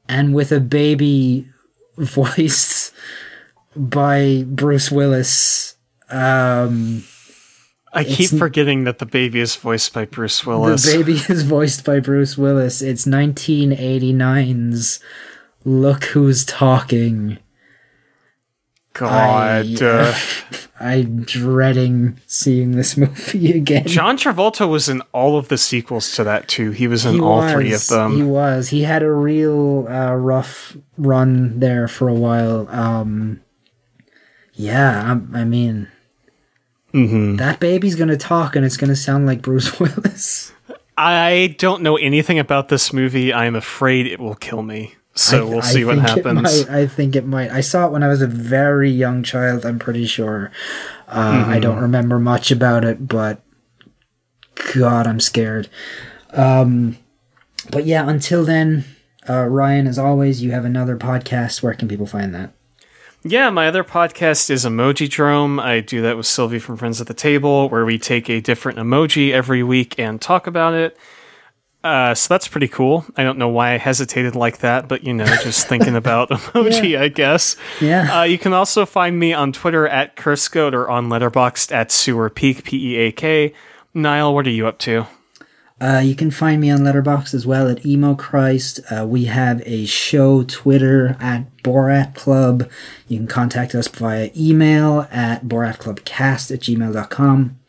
and with a baby voiced by Bruce Willis. Um, I keep forgetting that the baby is voiced by Bruce Willis. the baby is voiced by Bruce Willis. It's 1989's Look Who's Talking. God, I- uh, I'm dreading seeing this movie again. John Travolta was in all of the sequels to that too. He was in He all was, three of them. He was. He had a real uh, rough run there for a while. Um, yeah, I, I mean, Mm-hmm. that baby's gonna talk, and it's gonna sound like Bruce Willis. I don't know anything about this movie. I'm afraid it will kill me. So I- we'll I see what happens. might- I think it might. I saw it when I was a very young child. I'm pretty sure. Uh, Mm-hmm. I don't remember much about it, but God, I'm scared. Um, but yeah, until then, uh, Ryan, as always, you have another podcast. Where can people find that? Yeah, my other podcast is Emoji Drome. I do that with Sylvi from Friends at the Table, where we take a different emoji every week and talk about it. Uh, so that's pretty cool. I don't know why I hesitated like that, but you know, just thinking about emoji, I guess. Yeah. Uh, you can also find me on Twitter at Kursgoat or on Letterboxd at Sewer Peak, P E A K. Niall, what are you up to? Uh, you can find me on Letterboxd as well at Emo Christ. Uh, we have a show Twitter at Borat Club. You can contact us via email at boratclubcast at gmail.com.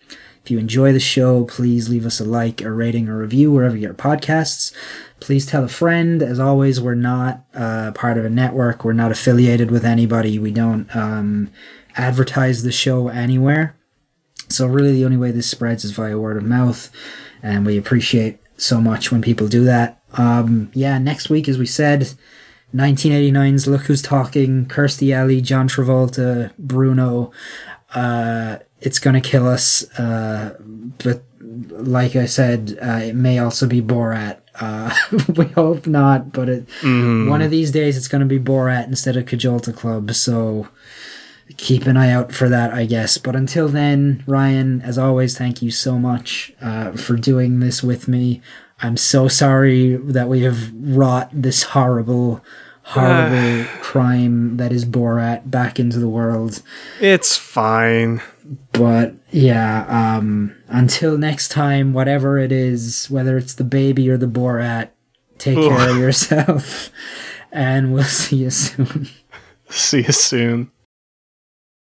If you enjoy the show, please leave us a like, a rating, or review wherever you get podcasts. Please tell a friend. As always, we're not uh, part of a network. We're not affiliated with anybody. We don't um, advertise the show anywhere. So really, the only way this spreads is via word of mouth, and we appreciate so much when people do that. Um, yeah, next week, as we said, 1989's Look Who's Talking, Kirstie Alley, John Travolta, Bruno. Uh, it's gonna kill us, uh, but like I said, uh, it may also be Borat. Uh, we hope not, but it, one of these days it's going to be Borat instead of Kajolta Club. So keep an eye out for that, I guess. But until then, Ryan, as always, thank you so much uh, for doing this with me. I'm so sorry that we have wrought this horrible, horrible crime that is Borat back into the world. It's fine. But yeah, um, until next time, whatever it is, whether it's the baby or the Borat, take care of yourself, and we'll see you soon. See you soon.